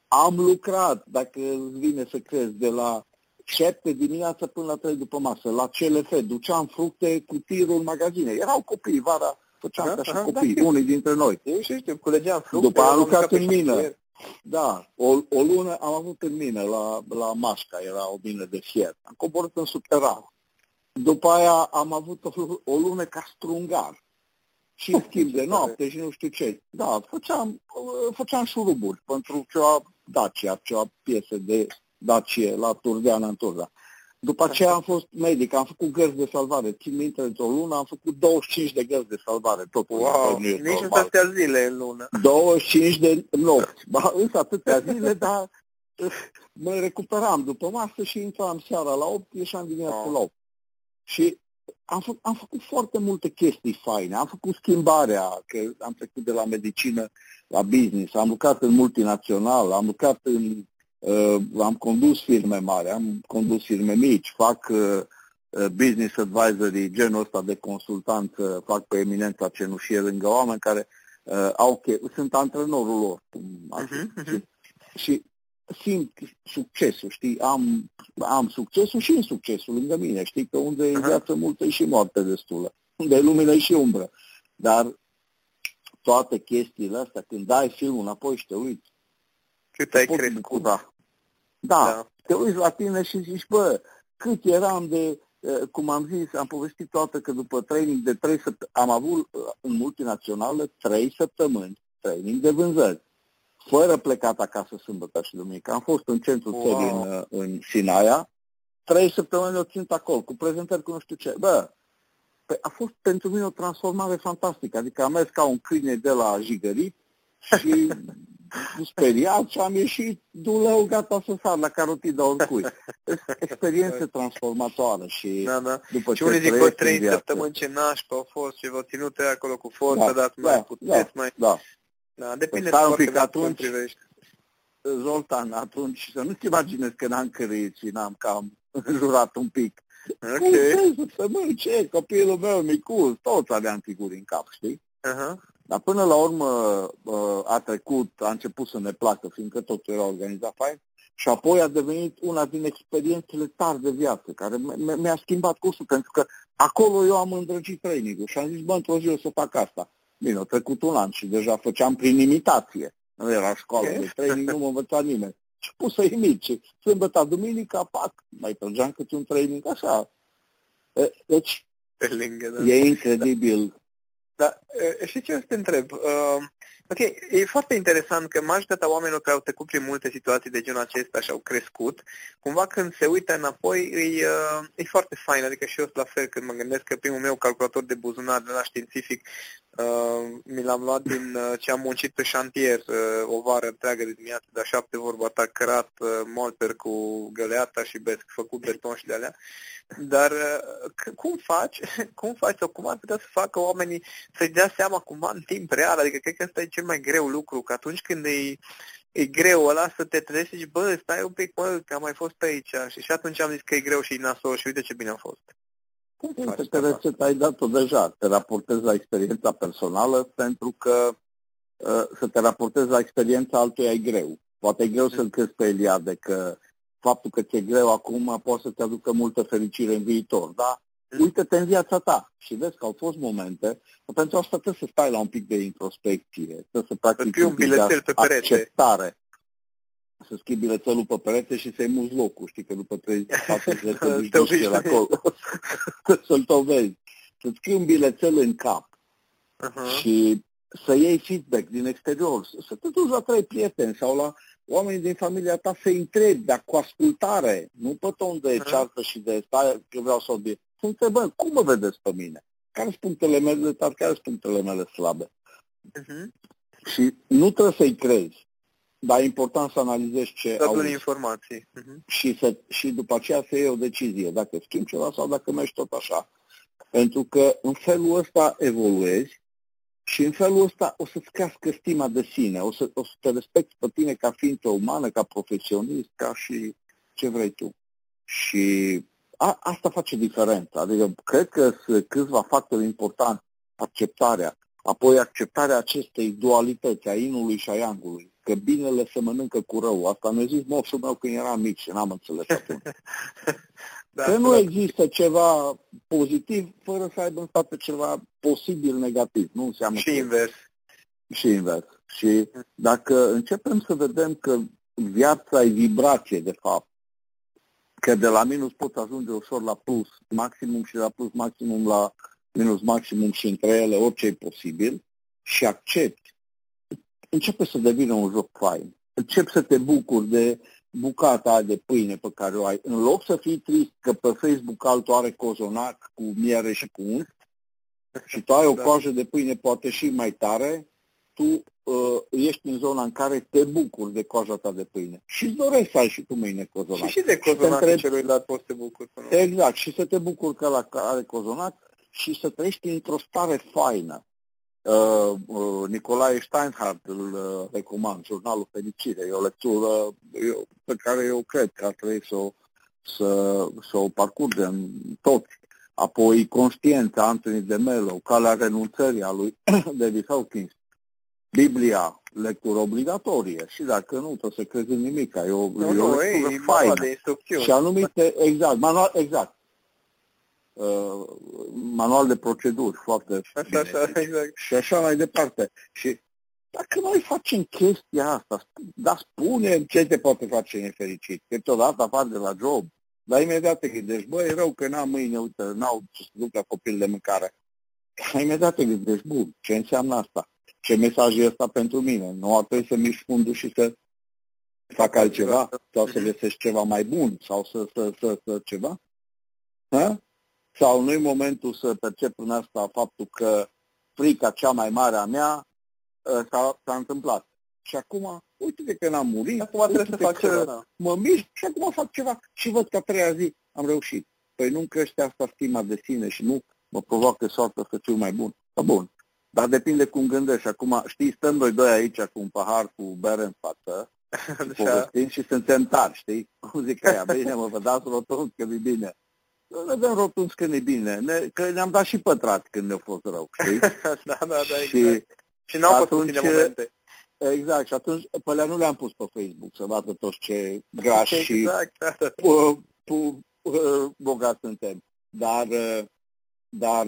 S3: Am lucrat, dacă îți vine să crezi, de la 7 dimineața până la 3 după masă, la CLF, duceam fructe cu tirul în magazine. Erau copii, vara făceam da, așa da, copii, da, unii dintre noi.
S2: Eu și știu, culegeam fructe.
S3: După am lucrat în mină. Da, o, o lună am avut în mină la, la Mașca, era o mină de fier. Am coborât în subteran. După aia am avut o, o lună ca strungar și schimb de noapte și nu știu ce. Da, făceam, făceam șuruburi pentru ceva Dacia, ceva piese de Dacie la Turdeana în Turda. După aceea am fost medic, am făcut gărzi de salvare. Țin minte, într-o lună am făcut 25 de gărzi de salvare. Tot
S2: wow, nici nu atâtea zile în lună.
S3: 25 de nopți. Ba, însă atâtea zile, [laughs] dar mă recuperam după masă și intram seara la 8, ieșeam dimineața wow. la 8. Și am, fă, am făcut foarte multe chestii faine. Am făcut schimbarea, că am trecut de la medicină la business, am lucrat în multinațional, am lucrat în... Uh, am condus firme mari, am condus firme mici, fac uh, uh business advisory, genul ăsta de consultanță, fac pe eminența cenușie lângă oameni care uh, au, sunt antrenorul lor. Uh-huh, uh-huh. Și, și simt succesul, știi, am, am succesul și succesul lângă mine, știi, că unde e viață multă e și moarte destulă, unde e lumină e și umbră. Dar toate chestiile astea, când dai filmul înapoi și te uiți,
S2: cât ai crescut.
S3: Da. Da, da, te uiți la tine și zici, bă, cât eram de, cum am zis, am povestit toată că după training de trei săptămâni, am avut în multinațională trei săptămâni training de vânzări fără plecat acasă sâmbătă și duminică. Am fost în centrul wow. țării în, în Sinaia, trei săptămâni o ținut acolo, cu prezentări cu nu știu ce. Bă, a fost pentru mine o transformare fantastică. Adică am mers ca un câine de la jigărit și [laughs] speriat și am ieșit duleu gata să sar la carotida oricui. Experiență transformatoare și
S2: da, da. după și unii zic că trei săptămâni ce nașpa au fost și v-au ținut acolo cu forță, da, dar da, mai puteți, da, mai...
S3: Da.
S2: Da, depinde Stai un pic atunci,
S3: Zoltan, atunci să nu-ți imaginezi că n-am cărit și n-am cam [laughs] jurat un pic. Ok. Să mă, ce, copilul meu micuț, toți aveam figuri în cap, știi? Uh-huh. Dar până la urmă a trecut, a început să ne placă, fiindcă totul era organizat fain, și apoi a devenit una din experiențele tari de viață, care mi-a schimbat cursul, pentru că acolo eu am îndrăgit training și am zis, bă, într-o zi o să fac asta. Bine, a trecut un an și deja făceam prin imitație. Nu era școală de training, nu mă învăța nimeni. Și pus să imici. Sâmbătă, duminica, pac, mai trăgeam câte un training, așa. Deci,
S2: Pe lângă, da.
S3: e incredibil.
S2: Da, și ce să te întreb? Uh, Ok, e foarte interesant că majoritatea oamenilor care au trecut prin multe situații de genul acesta și au crescut, cumva când se uită înapoi, e, uh, e foarte fain, adică și eu sunt la fel când mă gândesc că primul meu calculator de buzunar de la științific uh, mi l-am luat din uh, ce am muncit pe șantier uh, o vară întreagă de dimineață, de șapte vorba ta, cărat, uh, molper cu găleata și besc, făcut beton și de alea. Dar uh, cum faci, [laughs] cum faci sau cum ar putea să facă oamenii să-i dea seama cumva în timp real, adică cred că ăsta e cel mai greu lucru, că atunci când e, e greu ăla să te trezești și zici, bă, stai un pic, bă, că am mai fost pe aici. Și, și atunci am zis că e greu și nasol și uite ce bine a fost.
S3: Cum faci? Pe rețeta ai dat-o deja. Te raportezi la experiența personală pentru că uh, să te raportezi la experiența altuia e greu. Poate e greu să-l crezi pe Eliade că faptul că ți-e greu acum poate să te aducă multă fericire în viitor, da? Uită-te în viața ta și vezi că au fost momente, pentru asta trebuie să stai la un pic de introspecție, trebuie să practici
S2: un pic de
S3: acceptare. Să schimbi bilețelul pe perete și să-i muzi locul, știi că după 3 4 zile te duci la acolo. [laughs] Să-l tovezi. Să-ți scrii un bilețel în cap uh-huh. și să iei feedback din exterior, să te duci la trei prieteni sau la oamenii din familia ta să-i întrebi, dar cu ascultare, nu pe ton de ceartă și de stai că vreau să obiect. Să întrebăm, cum mă vedeți pe mine? Care sunt punctele mele tari, care sunt punctele mele slabe?
S2: Uh-huh.
S3: Și nu trebuie să-i crezi, dar e important să analizezi ce
S2: să au informații. Uh-huh.
S3: Și, să, și după aceea să iei o decizie, dacă schimbi ceva sau dacă mergi tot așa. Pentru că în felul ăsta evoluezi și în felul ăsta o să-ți crească stima de sine, o să, o să te respecti pe tine ca ființă umană, ca profesionist, ca și ce vrei tu. Și a, asta face diferența. Adică cred că sunt câțiva factori importanti. Acceptarea, apoi acceptarea acestei dualități a inului și a yangului, că binele se mănâncă cu rău. Asta mi-a zis moșul meu când eram mic și n-am înțeles atunci. [laughs] da, că nu există ceva pozitiv fără să aibă în spate ceva posibil negativ. Nu înseamnă
S2: și că... invers.
S3: Și invers. Și dacă începem să vedem că viața e vibrație, de fapt, că de la minus poți ajunge ușor la plus maximum și de la plus maximum la minus maximum și între ele orice e posibil și accepti, începe să devină un joc fain. Începi să te bucuri de bucata de pâine pe care o ai. În loc să fii trist că pe Facebook altul are cozonac cu miere și cu unt și tu ai o da. coajă de pâine poate și mai tare, tu uh, ești în zona în care te bucuri de coaja ta de pâine. Și îți dorești să ai și tu mâine cozonac.
S2: Și, și de cozonac și celuilalt poți să te bucuri.
S3: Exact. Și să te bucuri că la are cozonac și să trăiești într-o stare faină. Uh, uh, Nicolae Steinhardt îl uh, recomand, Jurnalul Fericire. E o lectură eu, pe care eu cred că ar trebui să o, să, să o parcurgem toți. Apoi Conștiența, Anthony de Mello, Calea renunțării a lui [clears throat] David Hawkins, Biblia, lectură obligatorie și dacă nu, trebuie să crezi în nimic. E o,
S2: nu, e o lectură
S3: e, faină.
S2: De
S3: și anumite, exact, manual, exact, uh, manual de proceduri foarte
S2: așa, bine. Așa, exact.
S3: Și așa mai departe. Și dacă noi facem chestia asta, dar spune ce te poate face nefericit. Câteodată apar de la job, dar imediat te gândești, băi, e rău că n-am mâine, uite, n-au ce să duc la copil de mâncare. Imediat te gândești, bun, ce înseamnă asta? Ce mesaj e ăsta pentru mine? Nu ar trebui să mișc fundul și să fac altceva? Sau să găsesc ceva mai bun? Sau să, să, să, să ceva? Ha? Sau nu-i momentul să percep în asta faptul că frica cea mai mare a mea ă, s-a, s-a întâmplat. Și acum, uite că n-am murit,
S2: acum trebuie să fac ceva. Da.
S3: Mă mișc și acum fac ceva. Și văd că a treia zi am reușit. Păi nu crește asta stima de sine și nu mă provoacă soartă să fiu mai bun. Da, bun. Dar depinde cum gândești. Acum, știi, stăm noi doi aici cu un pahar cu bere în față [laughs] și povestim și suntem tari, știi? Cum zic aia, bine, mă, vă dați rotund că e bine ne dăm rotund când e bine, ne, că ne-am dat și pătrat când ne-a fost rău, știi? [laughs]
S2: da, da, da, și, exact. Și n-au fost puține momente.
S3: Exact, și atunci pe alea nu le-am pus pe Facebook să vadă toți ce grași
S2: exact,
S3: și da, da. Pu, pu, pu, bogați suntem. Dar, dar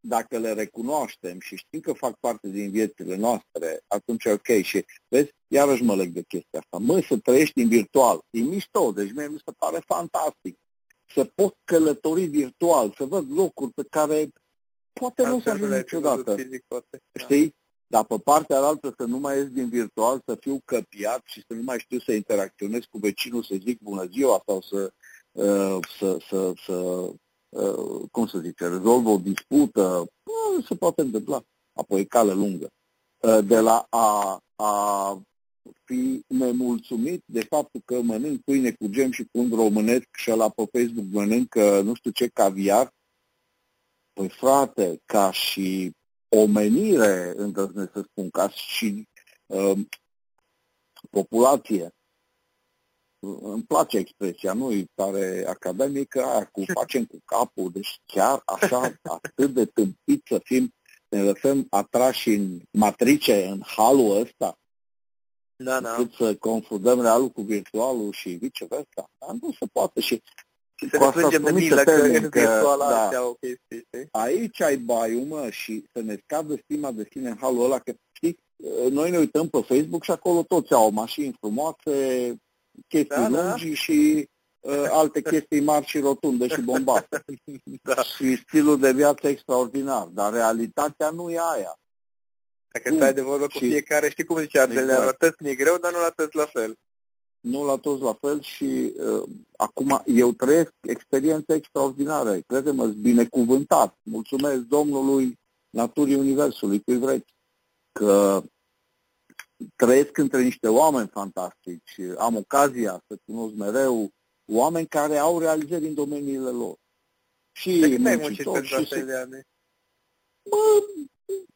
S3: dacă le recunoaștem și știm că fac parte din viețile noastre, atunci e ok. Și vezi, iarăși mă leg de chestia asta. Măi, să trăiești în virtual, e mișto, deci mie mi se pare fantastic să pot călători virtual, să văd locuri pe care poate nu să ajung niciodată.
S2: Fizic, poate.
S3: Da. Știi? Dar pe partea altă să nu mai ies din virtual, să fiu căpiat și să nu mai știu să interacționez cu vecinul, să zic bună ziua sau să, uh, să, să, să uh, cum să zice, rezolv o dispută, uh, se poate întâmpla. Apoi cale lungă. Uh, de la a, a fi nemulțumit de faptul că mănânc pâine cu gem și cu un românesc și la pe Facebook mănâncă nu știu ce caviar. Păi frate, ca și omenire, îndrăznesc să spun, ca și um, populație, îmi place expresia, nu e tare academică, aia cu facem cu capul, deci chiar așa, [laughs] atât de tâmpit să fim, ne lăsăm atrași în matrice, în halul ăsta,
S2: da, da.
S3: cât să confundăm realul cu virtualul și viceversa. Dar nu se poate și
S2: și să ne plângem de milă că în virtual da, o chestie, știi?
S3: Aici ai baiul, mă, și să ne scadă stima de sine în halul ăla, că, știi, noi ne uităm pe Facebook și acolo toți au mașini frumoase, chestii da, da. lungi da. și uh, alte chestii mari și rotunde și bombate. [laughs] da. Și stilul de viață extraordinar, dar realitatea nu e aia.
S2: Dacă stai de vorbă cu și... fiecare, știi cum zicea Ardele, exact. la tăți e greu, dar nu la tăți la fel.
S3: Nu la toți la fel și uh, acum eu trăiesc experiențe extraordinare. Crede-mă, binecuvântat. Mulțumesc Domnului, naturii Universului, cui vreți, că trăiesc între niște oameni fantastici, am ocazia să cunosc mereu oameni care au realizări în domeniile lor.
S2: Și de cât ai muncit pentru asta de ani? Bă,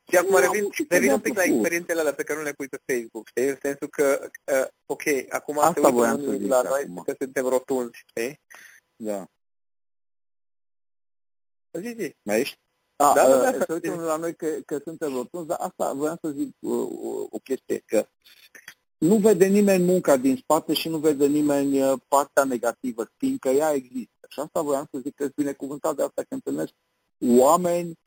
S2: și acum revin, revin un pic la experiențele alea pe care nu le pui pe Facebook, știi? În sensul că, uh, ok, acum Asta se uită la noi acum. că suntem rotunzi, știi?
S3: Da.
S2: Zi, zi.
S3: Mai ești? Da, da, da, da, se uită la noi că, că suntem rotunzi, dar asta voiam să zic uh, o chestie, că nu vede nimeni munca din spate și nu vede nimeni uh, partea negativă, fiindcă ea există. Și asta voiam să zic că sunt binecuvântat de asta că întâlnesc oameni uh,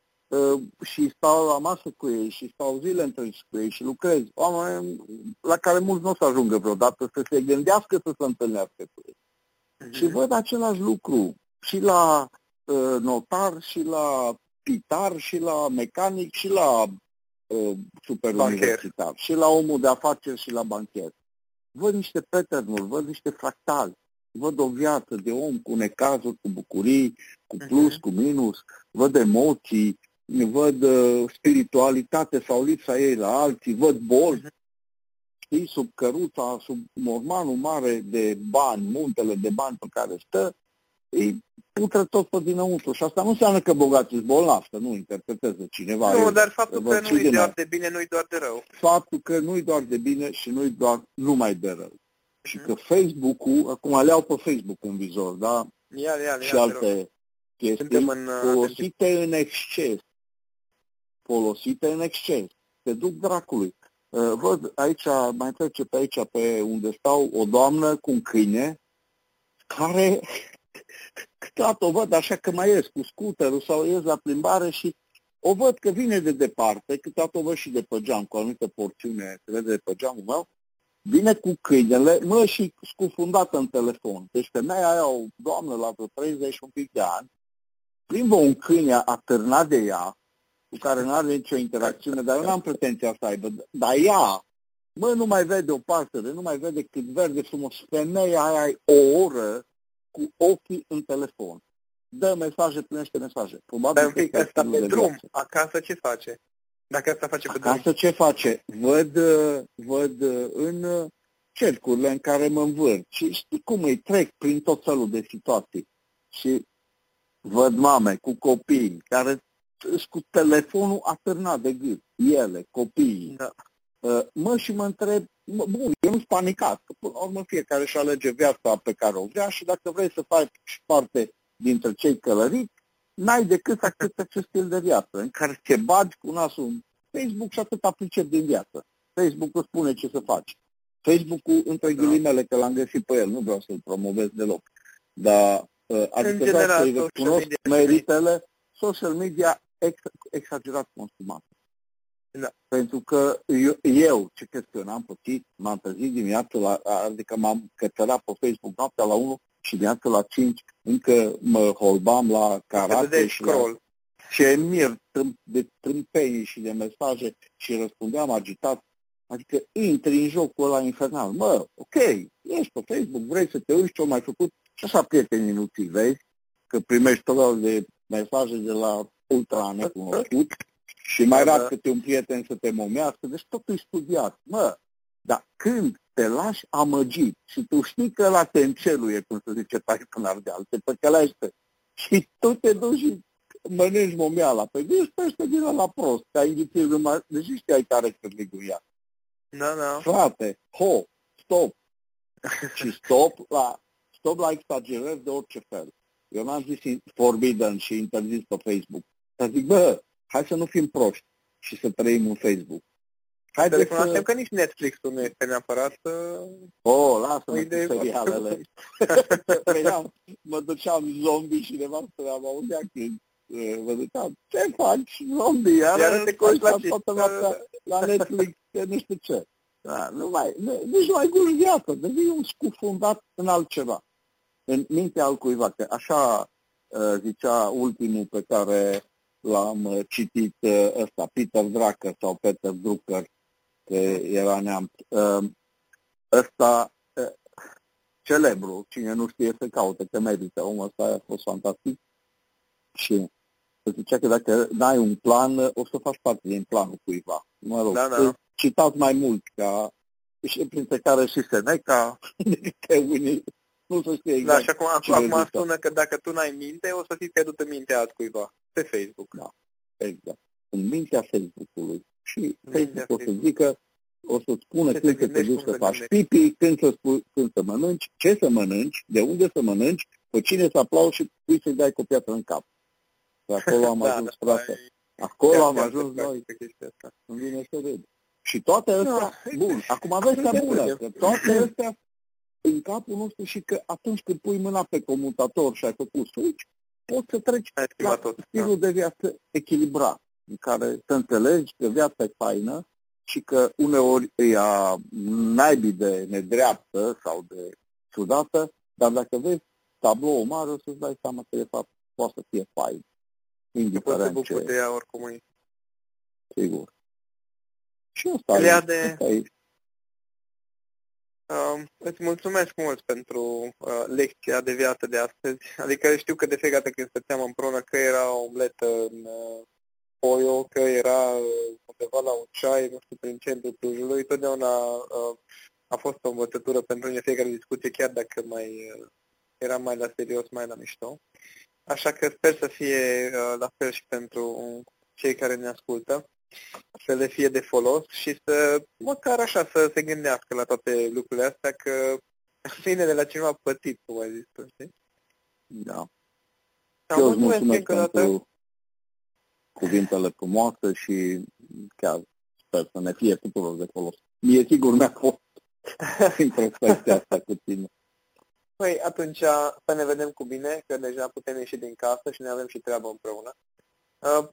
S3: și stau la masă cu ei și stau zile întregi cu ei și lucrez. Oameni la care mulți nu o să ajungă vreodată să se gândească să se întâlnească cu ei. Mm-hmm. Și văd același lucru și la uh, notar și la pitar și la mecanic și la uh, superuniversitar și la omul de afaceri și la bancher. Văd niște pattern văd niște fractali, văd o viață de om cu necazuri, cu bucurii, cu mhm. plus, uh-huh. cu minus, văd emoții, văd uh, spiritualitate sau lipsa ei la alții, văd boli, uh-huh. știi, sub căruța, sub mormanul mare de bani, muntele de bani pe care stă, îi putră tot pe dinăuntru. Și asta nu înseamnă că bogații sunt bolnavi, să nu interpreteze cineva.
S2: Nu, dar faptul că nu-i doar de bine, nu-i doar de rău.
S3: Faptul că nu-i doar de bine și nu-i doar numai de rău. Și mhm. că Facebook-ul, acum le au pe Facebook în vizor, da?
S2: Ia, ia,
S3: și alte chestii în, uh, folosite în exces. Folosite în exces. Te duc dracului. Uh, văd aici, mai trece pe aici, pe unde stau, o doamnă cu un câine care [laughs] câteodată o văd așa că mai ies cu scuterul sau ies la plimbare și o văd că vine de departe, câteodată o văd și de pe geam, cu o anumită porțiune, se vede de pe geamul meu, vine cu câinele, mă, și scufundată în telefon. Deci femeia aia, o doamnă la vreo 30 un pic de ani, plimbă un câine atârnat de ea, cu care nu are nicio interacțiune, dar eu nu am pretenția să aibă. Dar ea, mă, nu mai vede o pasăre, nu mai vede cât verde frumos. Femeia aia o oră cu ochii în telefon. Dă mesaje, primește mesaje.
S2: Probabil Dar că asta pe drum. Viață. Acasă ce face? Dacă asta face pe
S3: Acasă drum. ce face? Văd, văd în cercurile în care mă învârt și știi cum îi trec prin tot felul de situații. Și văd mame cu copii care sunt cu telefonul atârnat de gât. Ele, copiii. Da. Uh, mă și mă întreb, mă, bun, eu nu sunt panicat, că până la urmă fiecare își alege viața pe care o vrea și dacă vrei să faci parte dintre cei călăriți, n-ai decât să accepti acest stil de viață, în care te bagi cu nasul în Facebook și atât pricep din viață. Facebook-ul spune ce să faci. Facebook-ul, între da. ghilimele, că l-am găsit pe el, nu vreau să-l promovez deloc, dar uh, adică general, să cunosc meritele, social media ex, exagerat consumat. Da. Pentru că eu, eu ce crezi că eu n-am pățit, m-am trezit dimineața, la, adică m-am cățărat pe Facebook noaptea la 1 și dimineața la 5 încă mă holbam la karate și scroll. la ce mir de trâmpenii și de mesaje și răspundeam agitat. Adică intri în jocul ăla infernal. Mă, ok, ești pe Facebook, vrei să te uiți ce mai făcut și așa prieteni inutili, vezi? Că primești tot de mesaje de la ultra necunoscut și mai rar câte un prieten să te momească, deci totul e studiat. Mă, dar când te lași amăgit și tu știi că la te înceluie, cum se zice tai în ardeal, te păcălește și tu te duci și mănânci momeala, pe păi ești peste din la prost, ca indiții numai, deci știai care cârliguia.
S2: Da, da.
S3: Frate, ho, stop. [laughs] și stop la, stop la exagerări de orice fel. Eu n-am zis forbidden și interzis pe Facebook. Dar zic, bă, hai să nu fim proști și să trăim în Facebook.
S2: Hai să recunoaștem că nici Netflix-ul nu este neapărat
S3: uh... Oh, lasă-mă cu serialele. [laughs] [laughs] mă duceam zombie și nevastă am auzea când uh, mă duceam, ce faci zombie? Iar, Iar te coși la toată noaptea la Netflix, că nu știu ce. Da, nu mai, nu, nici nu mai guri viață, devii un scufundat în altceva, în mintea altcuiva, că așa uh, zicea ultimul pe care l-am uh, citit uh, ăsta, Peter Drucker sau Peter Drucker, că era neamț. Uh, ăsta, celebru, cine nu știe să caute, că merită, omul ăsta a fost fantastic și zicea că dacă n-ai un plan, o să faci parte din planul cuiva. Mă rog, da, da. citat mai mult, ca și printre care și Seneca, [laughs] că unii nu se știe exact.
S2: Da, și acum, acum spune că dacă tu n-ai minte, o să fii pierdut în mintea altcuiva, pe Facebook.
S3: Da, exact. În mintea Facebook-ului. Și Facebook o să zică, o să spună ce când să te duci să faci pipi, când să, spui, când să mănânci, ce să mănânci, de unde să mănânci, pe cine să aplauzi și cui să-i dai cu piatră în cap. Și acolo am [laughs] da, ajuns, da, frate. Acolo am ajuns noi. Îmi vine să râd. Și toate astea, no, bun, acum aveți ca bună, că toate astea în capul nostru și că atunci când pui mâna pe comutator și ai făcut switch, poți să treci la stilul da. de viață echilibrat, în care să înțelegi că viața e faină și că uneori e a naibii de nedreaptă sau de ciudată, dar dacă vezi tablou mare, o să-ți dai seama că de fapt poate să fie fain.
S2: Indiferent poți să ce... de ea oricum e.
S3: Sigur. Și asta e. De... Asta e.
S2: Uh, îți mulțumesc mult pentru uh, lecția de viață de astăzi. Adică știu că de fiecare dată când stăteam împreună că era o omletă în uh, Poio, că era uh, undeva la un ceai, nu știu, prin centrul Clujului, totdeauna uh, a fost o învățătură pentru mine fiecare discuție, chiar dacă mai uh, era mai la serios, mai la mișto. Așa că sper să fie uh, la fel și pentru cei care ne ascultă, să le fie de folos și să, măcar așa, să se gândească la toate lucrurile astea, că [laughs] vine de la cineva pătit, cum ai zis tu, știi?
S3: Da. Eu îți mulțumesc pentru cuvintele frumoase și chiar sper să ne fie tuturor de folos. Mie sigur mi-a fost [laughs] introspecția asta cu tine.
S2: Păi atunci să ne vedem cu bine, că deja putem ieși din casă și ne avem și treabă împreună.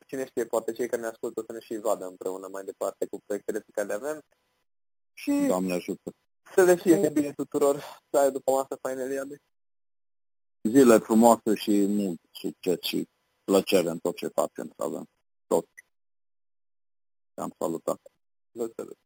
S2: Cine știe, poate cei care ne ascultă să ne și vadă împreună mai departe cu proiectele pe care le avem.
S3: Și Doamne ajută!
S2: Să le fie de bine tuturor, să ai după masă faine Eliade.
S3: Zile frumoase și mult succes și plăcere în tot ce facem să avem. Tot. Am salutat.
S2: Vă salut.